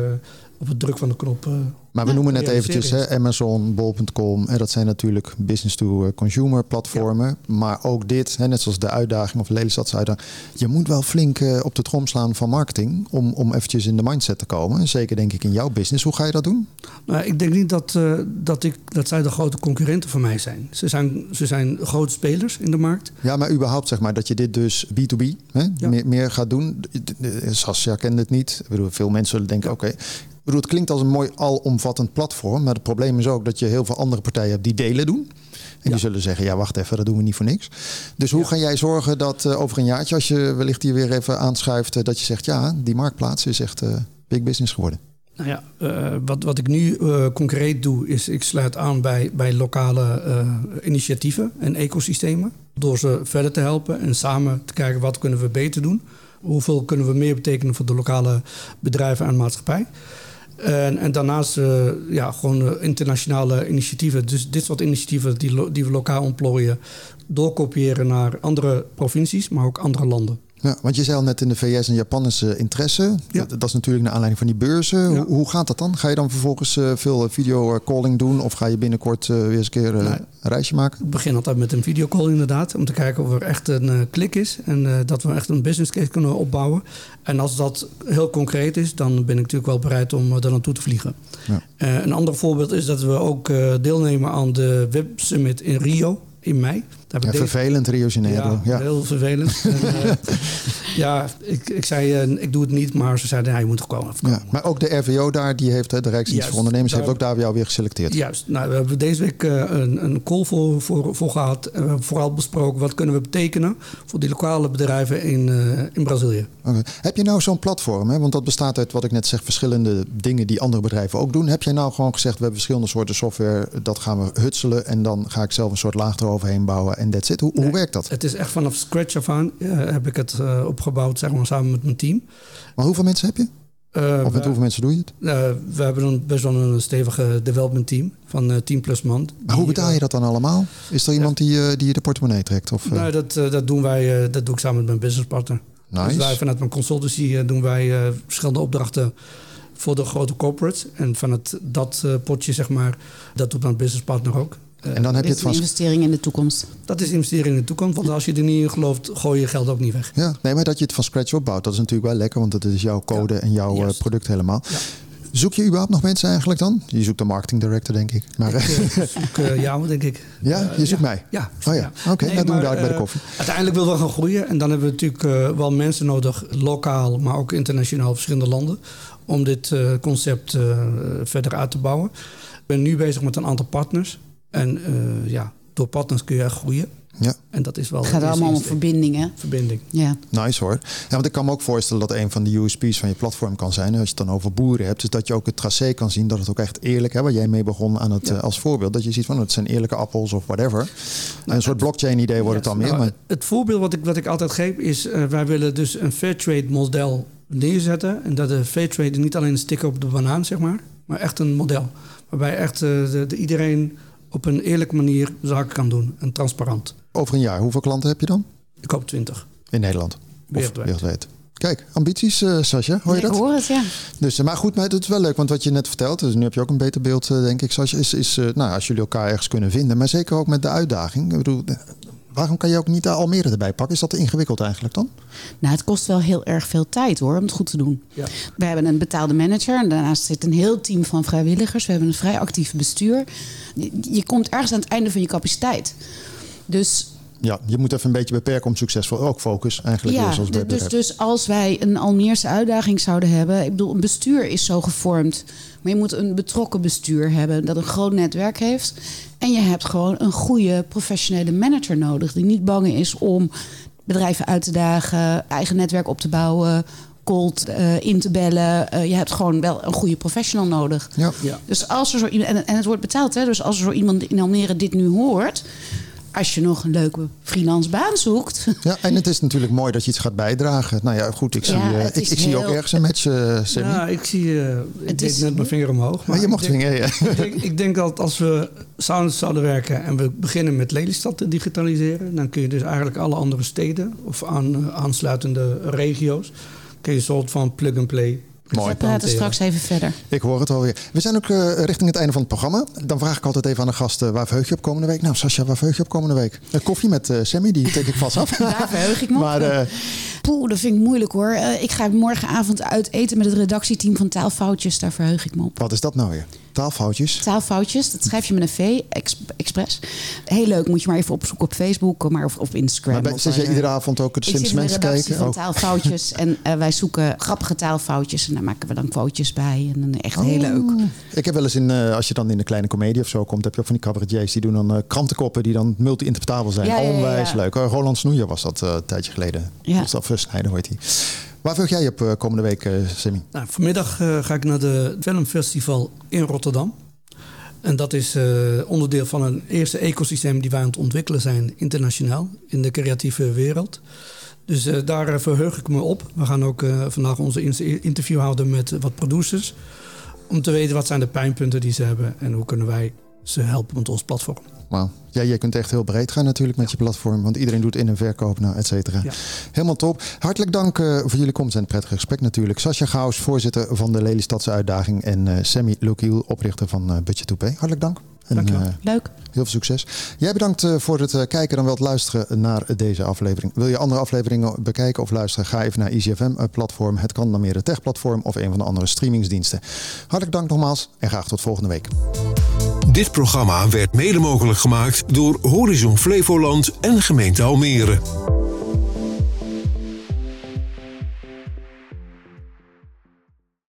op het druk van de knop... maar we noemen net eventjes hè, Amazon, Bol.com. Dat zijn natuurlijk business-to-consumer platformen. Ja. Maar ook dit, hè, net zoals de uitdaging of Lelystadse uitdaging. Je moet wel flink uh, op de trom slaan van marketing om, om eventjes in de mindset te komen. Zeker denk ik in jouw business. Hoe ga je dat doen? Nou, ik denk niet dat, uh, dat, ik, dat zij de grote concurrenten van mij zijn. Ze, zijn. ze zijn grote spelers in de markt. Ja, maar überhaupt zeg maar dat je dit dus B2B hè, ja. meer, meer gaat doen. Sascha kende het niet. Ik bedoel, veel mensen zullen denken, oké... Okay, bedoel, het klinkt als een mooi alomvattend platform. Maar het probleem is ook dat je heel veel andere partijen hebt die delen doen. En ja. die zullen zeggen, ja wacht even, dat doen we niet voor niks. Dus hoe ja. ga jij zorgen dat uh, over een jaartje, als je wellicht hier weer even aanschuift... Uh, dat je zegt, ja, die marktplaats is echt uh, big business geworden. Nou ja, wat, wat ik nu concreet doe, is ik sluit aan bij, bij lokale initiatieven en ecosystemen. Door ze verder te helpen en samen te kijken wat kunnen we beter doen. Hoeveel kunnen we meer betekenen voor de lokale bedrijven en maatschappij. En, en daarnaast uh, ja, gewoon internationale initiatieven. Dus dit soort initiatieven die, die we lokaal ontplooien, doorkopiëren naar andere provincies, maar ook andere landen. Ja, want je zei al net in de VS en Japan is uh, interesse. Ja. Dat, dat, is natuurlijk naar aanleiding van die beurzen. Ja. Hoe, hoe, gaat dat dan? Ga je dan vervolgens uh, veel videocalling doen? Of ga je binnenkort uh, weer eens een keer een reisje maken? Ik begin altijd met een videocall inderdaad. Om te kijken of er echt een klik is. En dat we echt een business case kunnen opbouwen. En als dat heel concreet is, dan ben ik natuurlijk wel bereid om daar naartoe te vliegen. Ja. een ander voorbeeld is dat we ook deelnemen aan de Web Summit in Rio in mei. Daar Ja, vervelend Rio Janeiro. ja, Ja. heel vervelend. En, eh, ja, ik, ik zei, eh, ik doe het niet, maar ze zeiden, ja, je moet er komen. Ja, maar ook de RVO daar, die heeft, hè, de Rijksdienst Juist, voor Ondernemers, heeft ook daar jou weer geselecteerd. Juist. Nou, we hebben deze week eh, een, een call voor, voor, voor gehad. En we hebben vooral besproken wat kunnen we betekenen voor die lokale bedrijven in, eh, in Brazilië. Heb je nou zo'n platform? Hè? Want dat bestaat uit wat ik net zeg, verschillende dingen die andere bedrijven ook doen. Heb jij nou gewoon gezegd, we hebben verschillende soorten software, dat gaan we hutselen en dan ga ik zelf een soort laag eroverheen bouwen en that's it. Hoe, hoe werkt dat? Het is echt vanaf scratch af aan eh, heb ik het eh, opgebouwd, zeg maar, samen met mijn team. Maar hoeveel mensen heb je? Eh, Of met hoeveel mensen doe je het? we hebben een, best wel een stevige development team van eh 10 plus man. Maar hoe betaal je dat dan allemaal? Is er iemand die, die je de portemonnee trekt? Of, nou, dat, dat doen wij, dat doe ik samen met mijn businesspartner. Dus wij nice. vanuit mijn consultancy doen wij verschillende opdrachten voor de grote corporates. En van het, dat potje, zeg maar, dat doet mijn businesspartner ook. Eh, En dan heb je Dit het van... investering in de toekomst. dat is investering in de toekomst. Want als je er niet in gelooft, gooi je geld ook niet weg. Ja, nee, maar dat je het van scratch opbouwt, dat is natuurlijk wel lekker, want dat is jouw code en jouw eh, Juist. product helemaal. Ja. Zoek je überhaupt nog mensen eigenlijk dan? Je zoekt een marketing director, denk ik. Maar, eh, Ik zoek jou, denk ik. ja, je zoekt mij. Ja. Oh ja, oké, Nee, dat doen we daar bij de koffie. Uiteindelijk willen we gaan groeien. En dan hebben we natuurlijk wel mensen nodig, lokaal, maar ook internationaal, verschillende landen, om dit eh, concept eh, verder uit te bouwen. Ik ben nu bezig met een aantal partners. En eh, ja, door partners kun je echt groeien. Ja. En dat is wel Het gaat allemaal om insteek. verbindingen. verbinding. Ja. Nice hoor. Ja, want ik kan me ook voorstellen dat een van de USP's van je platform kan zijn, als je het dan over boeren hebt, is dat je ook het tracé kan zien, dat het ook echt eerlijk, hè, waar jij mee begon aan het, Ja. eh, als voorbeeld, dat je ziet van het zijn eerlijke appels of whatever. een soort blockchain idee wordt het dan meer. Nou, Maar, Het voorbeeld wat ik, wat ik altijd geef is, eh, wij willen dus een fair trade model neerzetten. En dat de fair trade niet alleen een sticker op de banaan, zeg maar, maar echt een model. Waarbij echt de, de, iedereen op een eerlijke manier zaken kan doen en transparant. over een jaar, hoeveel klanten heb je dan? Ik hoop 20. In Nederland? Of Wereldwijd. wereldwijd. Kijk, ambities, eh Sascha, hoor je Ik dat? hoor het, ja. Dus, eh, maar goed, maar het is wel leuk, want wat je net vertelt, dus nu heb je ook een beter beeld, eh, denk ik, Sascha, is, is eh, nou, als jullie elkaar ergens kunnen vinden, maar zeker ook met de uitdaging. Ik bedoel, waarom kan je ook niet Almere erbij pakken? Is dat te ingewikkeld eigenlijk dan? Nou, het kost wel heel erg veel tijd hoor, om het goed te doen. Ja. We hebben een betaalde manager en daarnaast zit een heel team van vrijwilligers. We hebben een vrij actief bestuur. Je, je komt ergens aan het einde van je capaciteit. Dus Ja, je moet even een beetje beperken om succesvol ook focus eigenlijk weer ja, zoals d- bij dus, dus als wij een Almeerse uitdaging zouden hebben. Ik bedoel, een bestuur is zo gevormd. Maar je moet een betrokken bestuur hebben dat een groot netwerk heeft. En je hebt gewoon een goede professionele manager nodig. Die niet bang is om bedrijven uit te dagen, eigen netwerk op te bouwen, cold eh, in te bellen. Eh, je hebt gewoon wel een goede professional nodig. Ja. Ja. Dus als er zo iemand, en, en het wordt betaald, hè? Dus als er zo iemand in Almere dit nu hoort. Als je nog een leuke freelance baan zoekt. ja, en het is natuurlijk mooi dat je iets gaat bijdragen. Nou ja, goed, ik zie, Ja, eh, ik, zie ook ergens een match, eh Sammy. Ja, ik zie, eh, ik deed is- net mijn vinger omhoog. maar je ik mocht denk- zingen, ja. ik, denk, ik denk dat als we samen zouden werken en we beginnen met Lelystad te digitaliseren, dan kun je dus eigenlijk alle andere steden of aan, aansluitende regio's, kun je een soort van plug-and-play. Mooi. We praten straks even verder. Ik hoor het alweer. We zijn ook eh, richting het einde van het programma. Dan vraag ik altijd even aan de gasten, waar verheug je op komende week? Nou, Sascha, waar verheug je op komende week? Eh, koffie met eh, Sammy, die tik ik vast af. Daar verheug ik me op. maar eh, Poeh, dat vind ik moeilijk hoor. Ik ga morgenavond uit eten met het redactieteam van Taalfoutjes. Daar verheug ik me op. wat is dat nou weer? Taalfoutjes? Taalfoutjes, dat schrijf je met een V, ex- expres. Heel leuk, moet je maar even opzoeken op Facebook maar of op Instagram. Maar ben- of zit waar, jij eh, iedere avond ook het de mensen kijken? van Oh. taalfoutjes en eh, wij zoeken grappige taalfoutjes en daar maken we dan quotejes bij en dan echt heel leuk. Oh. Ik heb wel eens in, eh, als je dan in een kleine komedie of zo komt, heb je ook van die cabaretiers die doen dan krantenkoppen die dan multi-interpretabel zijn. Ja, ja, ja, ja. Onwijs leuk. Roland Snoejer was dat een tijdje geleden. Ja. Of Snijder hoort hij. Waar vul jij op eh, komende week, eh Sammy? Nou, vanmiddag eh, ga ik naar de Filmfestival in Rotterdam. En dat is onderdeel van een eerste ecosysteem die wij aan het ontwikkelen zijn internationaal in de creatieve wereld. Dus daar verheug ik me op. We gaan ook vandaag onze interview houden met wat producers. Om te weten wat zijn de pijnpunten die ze hebben en hoe kunnen wij ze helpen met ons platform. Wauw. Ja, je kunt echt heel breed gaan natuurlijk met je platform. Want iedereen doet in- en verkoop, nou, et cetera. Ja. Helemaal top. Hartelijk dank eh, voor jullie komst en het prettige gesprek natuurlijk. Sascha Gauws, voorzitter van de Lelystadse Uitdaging. En eh, Sammy Lokiel, oprichter van eh Budget 2P. Hartelijk dank. En, eh, Leuk. Heel veel succes. Jij bedankt eh, voor het eh, kijken dan wel het luisteren naar deze aflevering. Wil je andere afleveringen bekijken of luisteren? Ga even naar EasyFM-platform. Het kan dan meer het tech-platform of een van de andere streamingsdiensten. Hartelijk dank nogmaals en graag tot volgende week. Dit programma werd mede mogelijk gemaakt door Horizon Flevoland en gemeente Almere.